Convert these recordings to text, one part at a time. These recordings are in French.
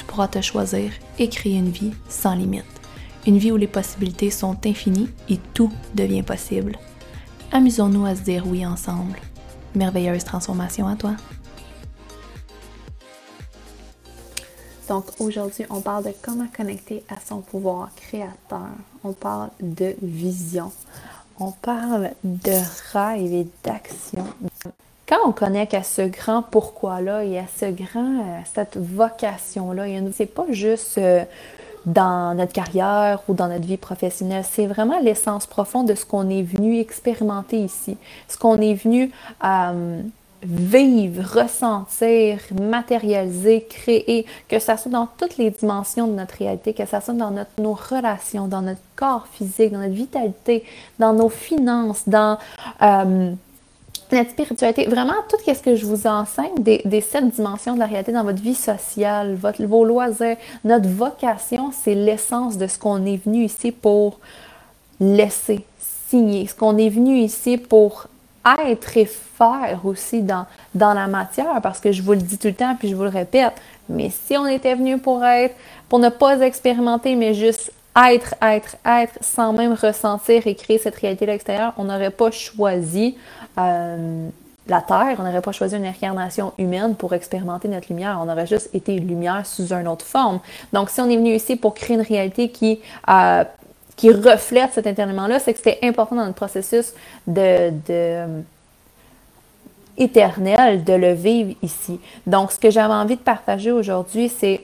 tu pourras te choisir et créer une vie sans limite. Une vie où les possibilités sont infinies et tout devient possible. Amusons-nous à se dire oui ensemble. Merveilleuse transformation à toi. Donc aujourd'hui, on parle de comment connecter à son pouvoir créateur. On parle de vision. On parle de rêve et d'action quand on connecte à ce grand pourquoi-là et à ce grand, euh, cette vocation-là, c'est pas juste euh, dans notre carrière ou dans notre vie professionnelle, c'est vraiment l'essence profonde de ce qu'on est venu expérimenter ici, ce qu'on est venu euh, vivre, ressentir, matérialiser, créer, que ça soit dans toutes les dimensions de notre réalité, que ça soit dans notre, nos relations, dans notre corps physique, dans notre vitalité, dans nos finances, dans notre spiritualité, vraiment tout ce que je vous enseigne des, sept dimensions de la réalité dans votre vie sociale, vos loisirs, notre vocation, c'est l'essence de ce qu'on est venu ici pour laisser, signer, ce qu'on est venu ici pour être et faire aussi dans, dans la matière, parce que je vous le dis tout le temps, puis je vous le répète, mais si on était venu pour être, pour ne pas expérimenter, mais juste être, être, être, sans même ressentir et créer cette réalité à l'extérieur, on n'aurait pas choisi euh, la Terre, on n'aurait pas choisi une incarnation humaine pour expérimenter notre lumière, on aurait juste été lumière sous une autre forme. Donc, si on est venu ici pour créer une réalité qui, euh, qui reflète cet éternement-là, c'est que c'était important dans notre processus de, de éternel de le vivre ici. Donc, ce que j'avais envie de partager aujourd'hui, c'est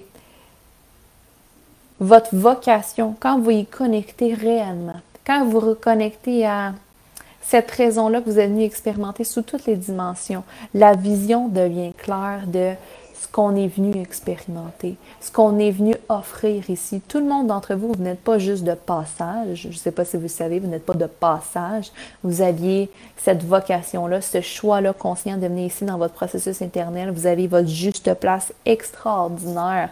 votre vocation, quand vous y connectez réellement, quand vous reconnectez à cette raison-là que vous êtes venu expérimenter sous toutes les dimensions, la vision devient claire de ce qu'on est venu expérimenter, ce qu'on est venu offrir ici. Tout le monde d'entre vous, vous n'êtes pas juste de passage. Je ne sais pas si vous savez, vous n'êtes pas de passage. Vous aviez cette vocation-là, ce choix-là conscient de venir ici dans votre processus interne. Vous avez votre juste place extraordinaire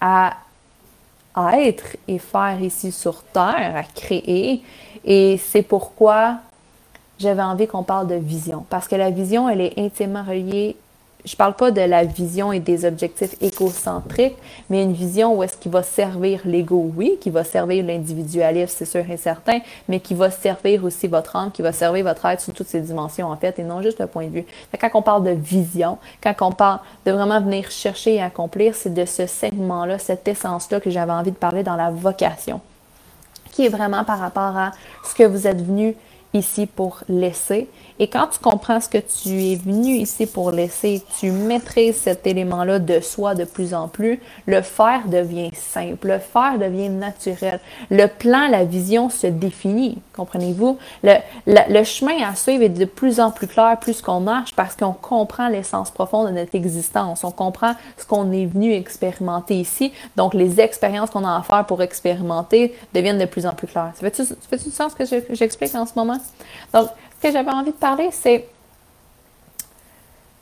à être et faire ici sur Terre, à créer. Et c'est pourquoi j'avais envie qu'on parle de vision. Parce que la vision, elle est intimement reliée je parle pas de la vision et des objectifs écocentriques, mais une vision où est-ce qui va servir l'ego, oui, qui va servir l'individualisme, c'est sûr et certain, mais qui va servir aussi votre âme, qui va servir votre être sous toutes ces dimensions, en fait, et non juste un point de vue. quand on parle de vision, quand on parle de vraiment venir chercher et accomplir, c'est de ce segment-là, cette essence-là que j'avais envie de parler dans la vocation, qui est vraiment par rapport à ce que vous êtes venu ici pour laisser. Et quand tu comprends ce que tu es venu ici pour laisser, tu maîtrises cet élément-là de soi de plus en plus, le faire devient simple, le faire devient naturel. Le plan, la vision se définit, comprenez-vous? Le, le, chemin à suivre est de plus en plus clair plus qu'on marche parce qu'on comprend l'essence profonde de notre existence. On comprend ce qu'on est venu expérimenter ici. Donc, les expériences qu'on a à faire pour expérimenter deviennent de plus en plus claires. Ça fait-tu, fait du sens que j'explique en ce moment? Donc, ce que j'avais envie de parler, c'est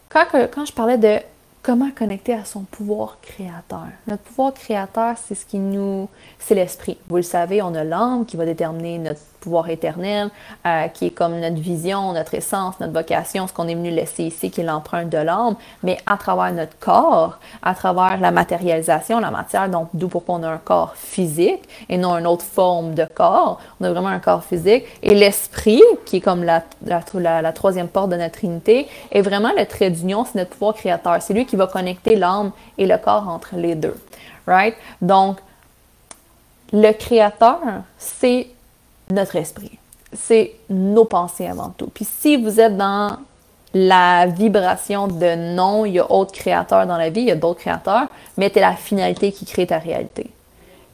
quand, quand je parlais de comment connecter à son pouvoir créateur. Notre pouvoir créateur, c'est ce qui nous, c'est l'esprit. Vous le savez, on a l'âme qui va déterminer notre pouvoir éternel, euh, qui est comme notre vision, notre essence, notre vocation, ce qu'on est venu laisser ici, qui est l'empreinte de l'âme, mais à travers notre corps, à travers la matérialisation, la matière, donc d'où pourquoi on a un corps physique et non une autre forme de corps, on a vraiment un corps physique, et l'esprit, qui est comme la, la, la, troisième porte de notre trinité, est vraiment le trait d'union, c'est notre pouvoir créateur, c'est lui qui va connecter l'âme et le corps entre les deux, right? Donc, le créateur, c'est notre esprit. C'est nos pensées avant tout. Puis si vous êtes dans la vibration de non, il y a autre créateur dans la vie, il y a d'autres créateurs, mais tu la finalité qui crée ta réalité.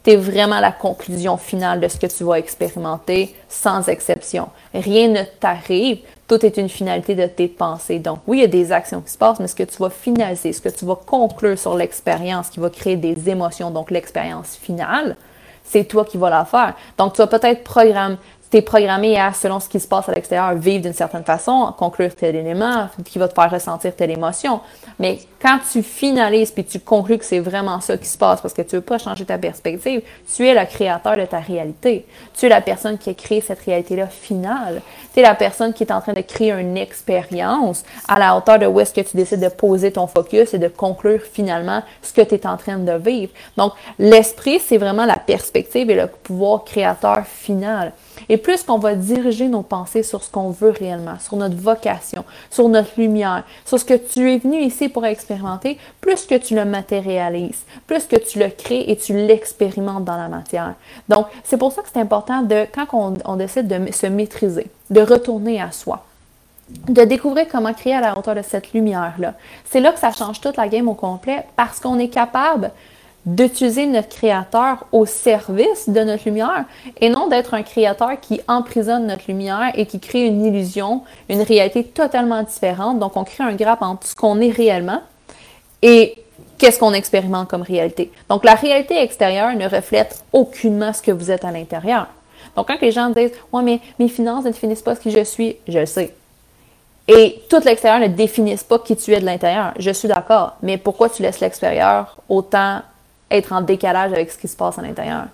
Tu es vraiment la conclusion finale de ce que tu vas expérimenter, sans exception. Rien ne t'arrive, tout est une finalité de tes pensées. Donc oui, il y a des actions qui se passent, mais ce que tu vas finaliser, ce que tu vas conclure sur l'expérience qui va créer des émotions, donc l'expérience finale, c'est toi qui vas la faire. Donc, tu vas peut-être programmer, tu es programmé à, selon ce qui se passe à l'extérieur, vivre d'une certaine façon, conclure tel élément qui va te faire ressentir telle émotion. Mais quand tu finalises puis tu conclus que c'est vraiment ça qui se passe parce que tu veux pas changer ta perspective, tu es le créateur de ta réalité. Tu es la personne qui a créé cette réalité-là finale. Tu es la personne qui est en train de créer une expérience à la hauteur de où est-ce que tu décides de poser ton focus et de conclure finalement ce que tu es en train de vivre. Donc, l'esprit, c'est vraiment la perspective et le pouvoir créateur final. Plus qu'on va diriger nos pensées sur ce qu'on veut réellement, sur notre vocation, sur notre lumière, sur ce que tu es venu ici pour expérimenter, plus que tu le matérialises, plus que tu le crées et tu l'expérimentes dans la matière. Donc, c'est pour ça que c'est important de, quand on décide de se maîtriser, de retourner à soi de découvrir comment créer à la hauteur de cette lumière-là. C'est là que ça change toute la game au complet parce qu'on est capable d'utiliser notre créateur au service de notre lumière et non d'être un créateur qui emprisonne notre lumière et qui crée une illusion, une réalité totalement différente. Donc, on crée un gap entre ce qu'on est réellement et qu'est-ce qu'on expérimente comme réalité. Donc, la réalité extérieure ne reflète aucunement ce que vous êtes à l'intérieur. Donc, quand les gens disent Ouais, mais mes finances ne définissent pas ce qui je suis, je le sais. Et tout l'extérieur ne définisse pas qui tu es de l'intérieur. Je suis d'accord. Mais pourquoi tu laisses l'extérieur autant être en décalage avec ce qui se passe à l'intérieur?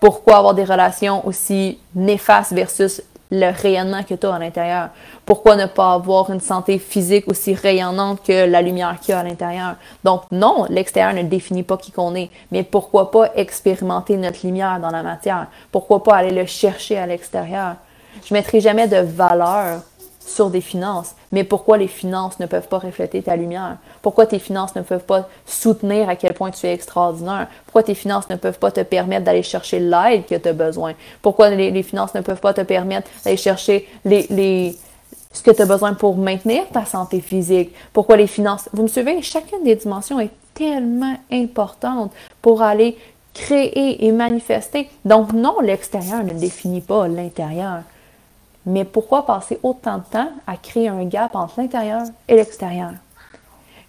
Pourquoi avoir des relations aussi néfastes versus le rayonnement que tu as à l'intérieur? Pourquoi ne pas avoir une santé physique aussi rayonnante que la lumière qu'il y a à l'intérieur? Donc, non, l'extérieur ne définit pas qui qu'on est, mais pourquoi pas expérimenter notre lumière dans la matière? Pourquoi pas aller le chercher à l'extérieur? Je mettrai jamais de valeur sur des finances. Mais pourquoi les finances ne peuvent pas refléter ta lumière? Pourquoi tes finances ne peuvent pas soutenir à quel point tu es extraordinaire? Pourquoi tes finances ne peuvent pas te permettre d'aller chercher l'aide que tu as besoin? Pourquoi les, finances ne peuvent pas te permettre d'aller chercher les, les, ce que tu as besoin pour maintenir ta santé physique? Pourquoi les finances? Vous me suivez? Chacune des dimensions est tellement importante pour aller créer et manifester. Donc non, l'extérieur ne définit pas l'intérieur. Mais pourquoi passer autant de temps à créer un gap entre l'intérieur et l'extérieur?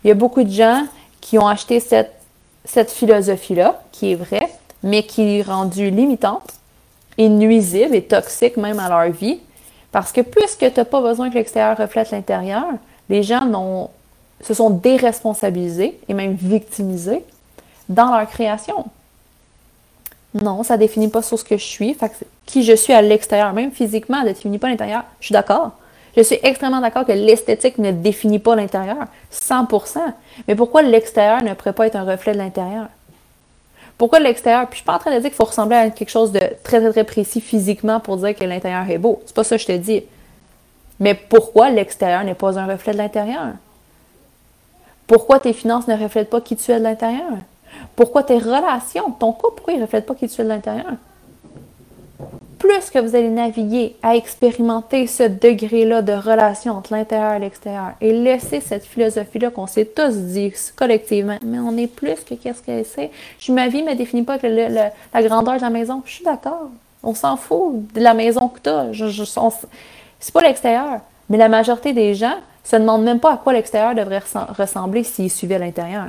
Il y a beaucoup de gens qui ont acheté cette, philosophie-là, qui est vraie, mais qui est rendue limitante et nuisible et toxique même à leur vie. Parce que puisque tu n'as pas besoin que l'extérieur reflète l'intérieur, les gens se sont déresponsabilisés et même victimisés dans leur création. Non, ça définit pas sur ce que je suis. Qui je suis à l'extérieur, même physiquement, ne définit pas l'intérieur. Je suis d'accord. Je suis extrêmement d'accord que l'esthétique ne définit pas l'intérieur. 100%. Mais pourquoi l'extérieur ne pourrait pas être un reflet de l'intérieur? Pourquoi l'extérieur? Puis je suis pas en train de dire qu'il faut ressembler à quelque chose de très, très, très précis physiquement pour dire que l'intérieur est beau. C'est pas ça que je te dis. Mais pourquoi l'extérieur n'est pas un reflet de l'intérieur? Pourquoi tes finances ne reflètent pas qui tu es de l'intérieur? Pourquoi tes relations, ton couple, pourquoi il ne pas qui tu es de l'intérieur? Plus que vous allez naviguer à expérimenter ce degré-là de relation entre l'intérieur et l'extérieur et laisser cette philosophie-là qu'on s'est tous dit collectivement, mais on est plus que qu'est-ce qu'elle sait. Je, ma vie ne définit pas que la grandeur de la maison. Je suis d'accord. On s'en fout de la maison que tu as. C'est pas l'extérieur. Mais la majorité des gens se demandent même pas à quoi l'extérieur devrait ressembler s'ils suivaient l'intérieur.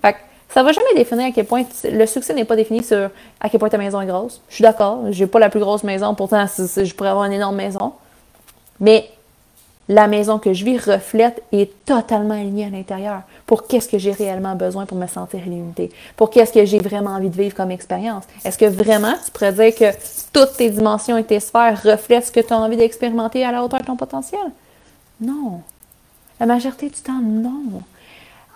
Fait que ça va jamais définir à quel point le succès n'est pas défini sur à quel point ta maison est grosse. Je suis d'accord, j'ai pas la plus grosse maison, pourtant je pourrais avoir une énorme maison. Mais la maison que je vis reflète et est totalement alignée à l'intérieur pour qu'est-ce que j'ai réellement besoin pour me sentir illimitée, pour qu'est-ce que j'ai vraiment envie de vivre comme expérience. Est-ce que vraiment tu pourrais dire que toutes tes dimensions et tes sphères reflètent ce que tu as envie d'expérimenter à la hauteur de ton potentiel? Non. La majorité du temps, non.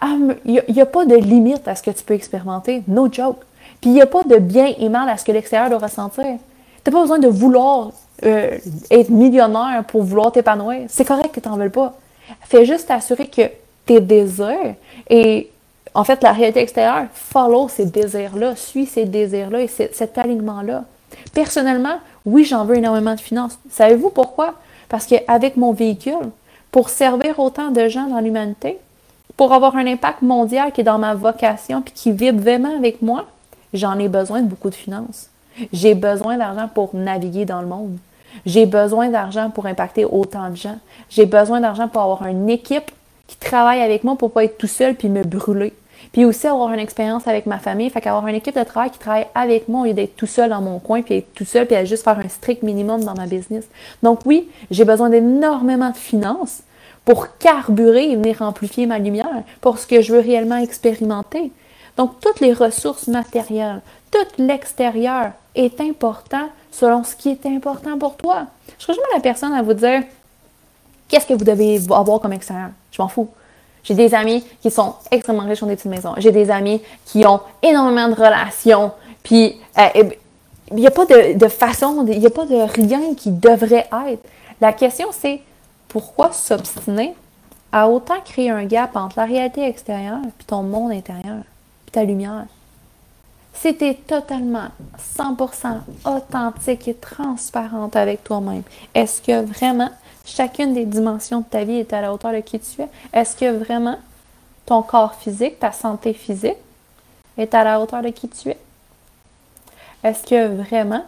Il ah, n'y a, pas de limite à ce que tu peux expérimenter. No joke. Puis il n'y a pas de bien et mal à ce que l'extérieur doit ressentir. Tu n'as pas besoin de vouloir euh, être millionnaire pour vouloir t'épanouir. C'est correct que tu n'en veuilles pas. Fais juste t'assurer que tes désirs et en fait la réalité extérieure follow ces désirs-là, suis ces désirs-là et cet alignement-là. Personnellement, oui, j'en veux énormément de finances. Savez-vous pourquoi? Parce qu'avec mon véhicule, pour servir autant de gens dans l'humanité, pour avoir un impact mondial qui est dans ma vocation puis qui vibre vraiment avec moi, j'en ai besoin de beaucoup de finances. J'ai besoin d'argent pour naviguer dans le monde. J'ai besoin d'argent pour impacter autant de gens. J'ai besoin d'argent pour avoir une équipe qui travaille avec moi pour pas être tout seul puis me brûler. Puis aussi avoir une expérience avec ma famille, fait qu'avoir une équipe de travail qui travaille avec moi au lieu d'être tout seul dans mon coin, puis être tout seul, puis juste faire un strict minimum dans ma business. Donc oui, j'ai besoin d'énormément de finances pour carburer et venir amplifier ma lumière, pour ce que je veux réellement expérimenter. Donc toutes les ressources matérielles, tout l'extérieur est important selon ce qui est important pour toi. Je jamais la personne à vous dire qu'est-ce que vous devez avoir comme extérieur? Je m'en fous. J'ai des amis qui sont extrêmement riches, ont des petites maisons. J'ai des amis qui ont énormément de relations. Puis, euh, il n'y a pas de, façon, il n'y a pas de rien qui devrait être. La question, c'est pourquoi s'obstiner à autant créer un gap entre la réalité extérieure puis ton monde intérieur, puis ta lumière? Si tu es totalement 100% authentique et transparente avec toi-même, est-ce que vraiment chacune des dimensions de ta vie est à la hauteur de qui tu es? Est-ce que vraiment ton corps physique, ta santé physique est à la hauteur de qui tu es? Est-ce que vraiment,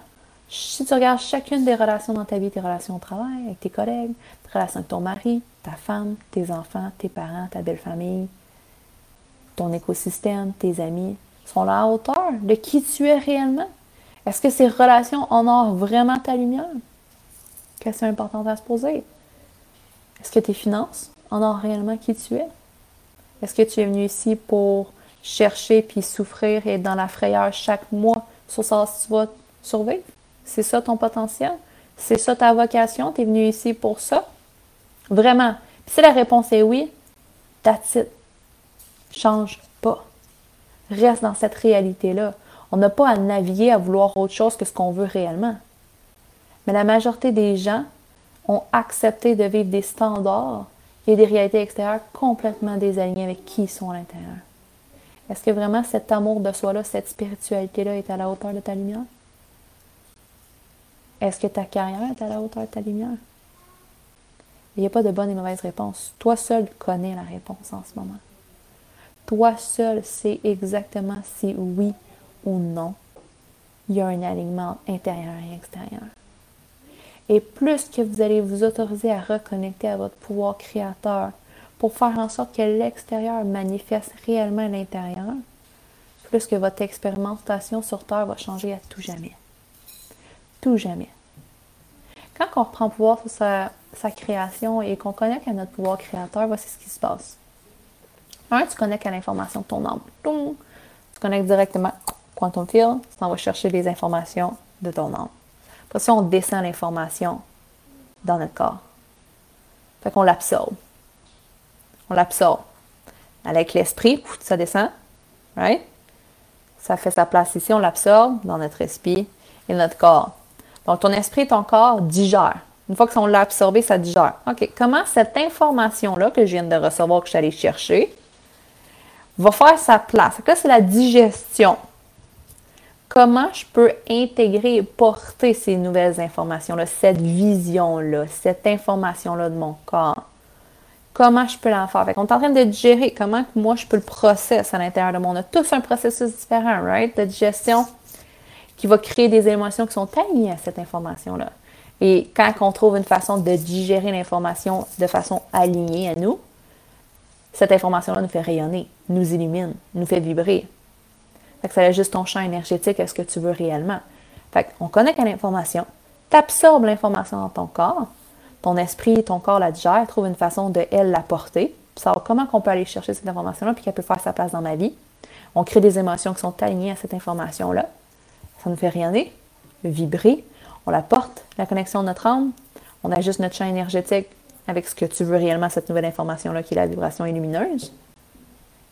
si tu regardes chacune des relations dans ta vie, tes relations au travail, avec tes collègues, tes relations avec ton mari, ta femme, tes enfants, tes parents, ta belle famille, ton écosystème, tes amis, sont à la hauteur de qui tu es réellement? Est-ce que ces relations honorent vraiment ta lumière? Question importante à se poser. Est-ce que tes finances en ont réellement qui tu es? Est-ce que tu es venu ici pour chercher puis souffrir et être dans la frayeur chaque mois sur ça si tu vas survivre? C'est ça ton potentiel? C'est ça ta vocation? Tu es venu ici pour ça? Vraiment. si la réponse est oui, that's it. Change pas. Reste dans cette réalité-là. On n'a pas à naviguer à vouloir autre chose que ce qu'on veut réellement. Mais la majorité des gens ont accepté de vivre des standards et des réalités extérieures complètement désalignées avec qui ils sont à l'intérieur. Est-ce que vraiment cet amour de soi-là, cette spiritualité-là est à la hauteur de ta lumière? Est-ce que ta carrière est à la hauteur de ta lumière? Il n'y a pas de bonne et mauvaise réponse. Toi seul connais la réponse en ce moment. Toi seul sais exactement si oui ou non il y a un alignement intérieur et extérieur. Et plus que vous allez vous autoriser à reconnecter à votre pouvoir créateur pour faire en sorte que l'extérieur manifeste réellement l'intérieur, plus que votre expérimentation sur Terre va changer à tout jamais. Tout jamais. Quand on reprend pouvoir sur sa, création et qu'on connecte à notre pouvoir créateur, voici ce qui se passe. Un, tu connectes à l'information de ton âme. Tu connectes directement Quantum Field, ça va chercher les informations de ton âme. Après ça, on descend l'information dans notre corps. Fait qu'on l'absorbe. On l'absorbe. Avec l'esprit, ça descend. Right? Ça fait sa place ici, on l'absorbe dans notre esprit et notre corps. Donc, ton esprit et ton corps digèrent. Une fois qu'on l'a absorbé, ça digère. OK, comment cette information-là que je viens de recevoir, que je suis allée chercher, va faire sa place? Là, c'est la digestion comment je peux intégrer et porter ces nouvelles informations-là, cette vision-là, cette information-là de mon corps? Comment je peux l'en faire? on est en train de digérer. Comment moi je peux le processer à l'intérieur de moi? On a tous un processus différent, right? De digestion qui va créer des émotions qui sont alignées à cette information-là. Et quand on trouve une façon de digérer l'information de façon alignée à nous, cette information-là nous fait rayonner, nous illumine, nous fait vibrer. Fait que ça juste ton champ énergétique à ce que tu veux réellement? Fait qu'on connecte à l'information, tu absorbes l'information dans ton corps, ton esprit, ton corps la digère, trouve une façon de, elle, la porter, savoir comment on peut aller chercher cette information-là, puis qu'elle peut faire sa place dans ma vie. On crée des émotions qui sont alignées à cette information-là. Ça nous fait rayonner, vibrer. On la porte, la connexion de notre âme. On ajuste notre champ énergétique avec ce que tu veux réellement, cette nouvelle information-là, qui est la vibration lumineuse.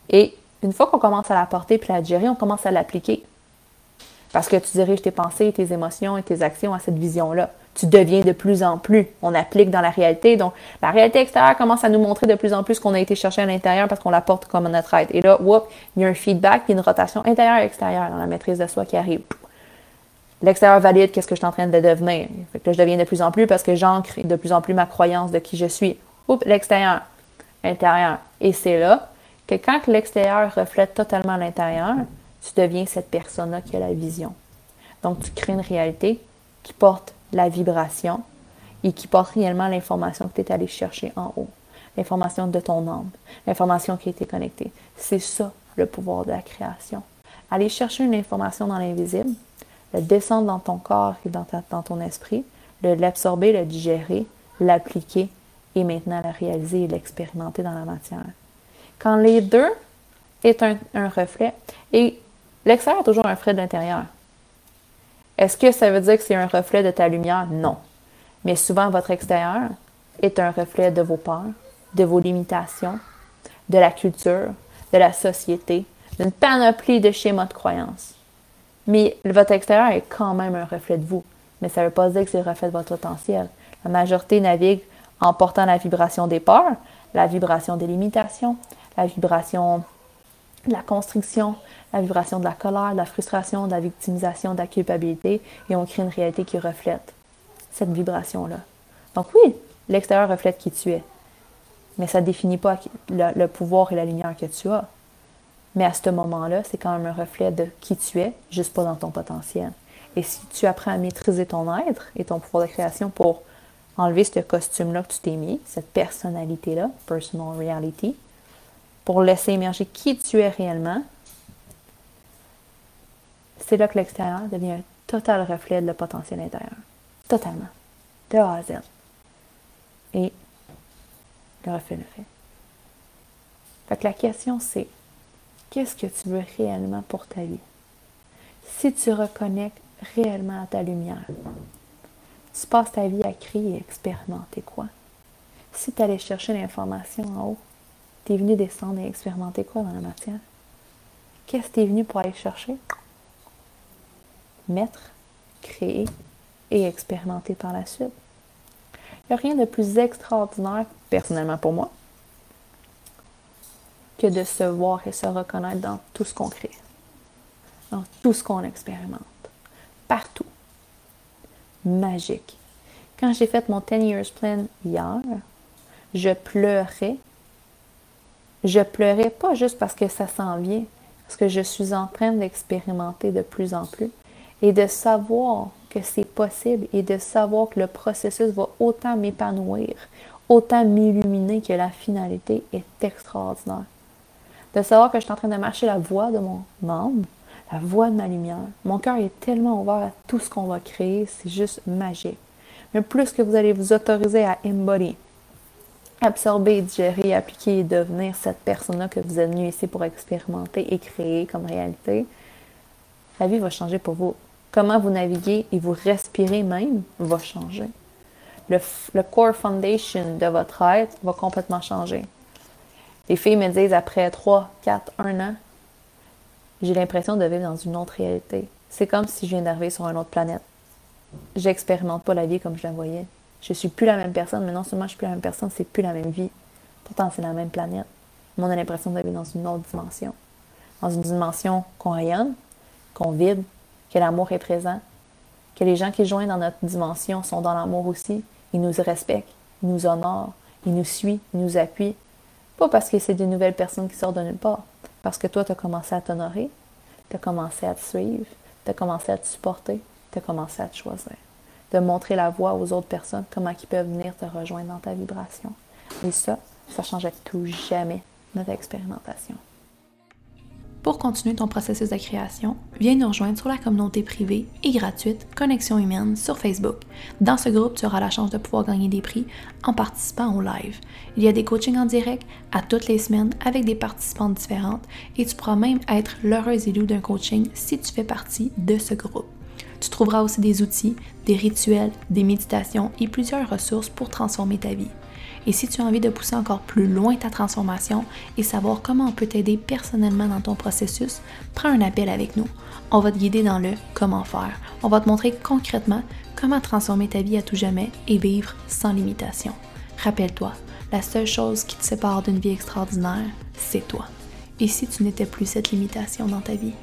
Et une fois qu'on commence à la porter puis à la gérer, on commence à l'appliquer. Parce que tu diriges tes pensées, tes émotions et tes actions à cette vision-là. Tu deviens de plus en plus. On applique dans la réalité. Donc, la réalité extérieure commence à nous montrer de plus en plus ce qu'on a été chercher à l'intérieur parce qu'on la porte comme notre aide. Et là, whoop, il y a un feedback et une rotation intérieure-extérieure dans la maîtrise de soi qui arrive. L'extérieur valide qu'est-ce que je suis en train de devenir. Fait que je deviens de plus en plus parce que j'ancre de plus en plus ma croyance de qui je suis. Oups, l'extérieur, intérieur. Et c'est là que quand l'extérieur reflète totalement l'intérieur, tu deviens cette personne-là qui a la vision. Donc, tu crées une réalité qui porte la vibration et qui porte réellement l'information que tu es allé chercher en haut. L'information de ton âme, l'information qui a été connectée. C'est ça le pouvoir de la création. Aller chercher une information dans l'invisible, descendre dans ton corps et dans, ton esprit, l'absorber, le digérer, l'appliquer et maintenant la réaliser et l'expérimenter dans la matière. Quand les deux est un, reflet, et l'extérieur est toujours un reflet de l'intérieur. Est-ce que ça veut dire que c'est un reflet de ta lumière? Non. Mais souvent, votre extérieur est un reflet de vos peurs, de vos limitations, de la culture, de la société, d'une panoplie de schémas de croyances. Mais votre extérieur est quand même un reflet de vous. Mais ça ne veut pas dire que c'est le reflet de votre potentiel. La majorité navigue en portant la vibration des peurs, la vibration des limitations, la vibration de la constriction, la vibration de la colère, de la frustration, de la victimisation, de la culpabilité, et on crée une réalité qui reflète cette vibration-là. Donc oui, l'extérieur reflète qui tu es, mais ça ne définit pas le, pouvoir et la lumière que tu as. Mais à ce moment-là, c'est quand même un reflet de qui tu es, juste pas dans ton potentiel. Et si tu apprends à maîtriser ton être et ton pouvoir de création pour enlever ce costume-là que tu t'es mis, cette personnalité-là, personal reality, pour laisser émerger qui tu es réellement, c'est là que l'extérieur devient un total reflet de le potentiel intérieur. Totalement. De A à Z. Et le reflet le fait. Fait que la question c'est qu'est-ce que tu veux réellement pour ta vie? Si tu reconnectes réellement à ta lumière, tu passes ta vie à crier et expérimenter quoi? Si tu allais chercher l'information en haut, tu es venu descendre et expérimenter quoi dans la matière? Qu'est-ce que tu es venu pour aller chercher? Mettre, créer et expérimenter par la suite. Il n'y a rien de plus extraordinaire, personnellement pour moi, que de se voir et se reconnaître dans tout ce qu'on crée, dans tout ce qu'on expérimente, partout. Magique. Quand j'ai fait mon 10 years plan hier, je pleurais je pleurais pas juste parce que ça s'en vient, parce que je suis en train d'expérimenter de plus en plus et de savoir que c'est possible et de savoir que le processus va autant m'épanouir, autant m'illuminer que la finalité est extraordinaire. De savoir que je suis en train de marcher la voie de mon âme, la voie de ma lumière. Mon cœur est tellement ouvert à tout ce qu'on va créer, c'est juste magique. Mais plus que vous allez vous autoriser à embody, absorber, digérer, appliquer et devenir cette personne-là que vous êtes venu ici pour expérimenter et créer comme réalité, la vie va changer pour vous. Comment vous naviguez et vous respirez même va changer. Le, core foundation de votre être va complètement changer. Les filles me disent après 3, 4, 1 an, j'ai l'impression de vivre dans une autre réalité. C'est comme si je viens d'arriver sur une autre planète. J'expérimente pas la vie comme je la voyais. Je suis plus la même personne, mais non seulement je suis plus la même personne, c'est plus la même vie. Pourtant, c'est la même planète. Mais on a l'impression d'être dans une autre dimension. Dans une dimension qu'on rayonne, qu'on vibre, que l'amour est présent, que les gens qui joignent dans notre dimension sont dans l'amour aussi. Ils nous respectent, ils nous honorent, ils nous suivent, ils nous appuient. Pas parce que c'est des nouvelles personnes qui sortent de nulle part. Parce que toi, tu as commencé à t'honorer, tu as commencé à te suivre, tu as commencé à te supporter, tu as commencé à te choisir de montrer la voie aux autres personnes, comment ils peuvent venir te rejoindre dans ta vibration. Et ça, ça change à tout jamais notre expérimentation. Pour continuer ton processus de création, viens nous rejoindre sur la communauté privée et gratuite Connexion Humaine sur Facebook. Dans ce groupe, tu auras la chance de pouvoir gagner des prix en participant au live. Il y a des coachings en direct à toutes les semaines avec des participantes différentes et tu pourras même être l'heureuse élu d'un coaching si tu fais partie de ce groupe. Tu trouveras aussi des outils, des rituels, des méditations et plusieurs ressources pour transformer ta vie. Et si tu as envie de pousser encore plus loin ta transformation et savoir comment on peut t'aider personnellement dans ton processus, prends un appel avec nous. On va te guider dans le comment faire. On va te montrer concrètement comment transformer ta vie à tout jamais et vivre sans limitation. Rappelle-toi, la seule chose qui te sépare d'une vie extraordinaire, c'est toi. Et si tu n'étais plus cette limitation dans ta vie?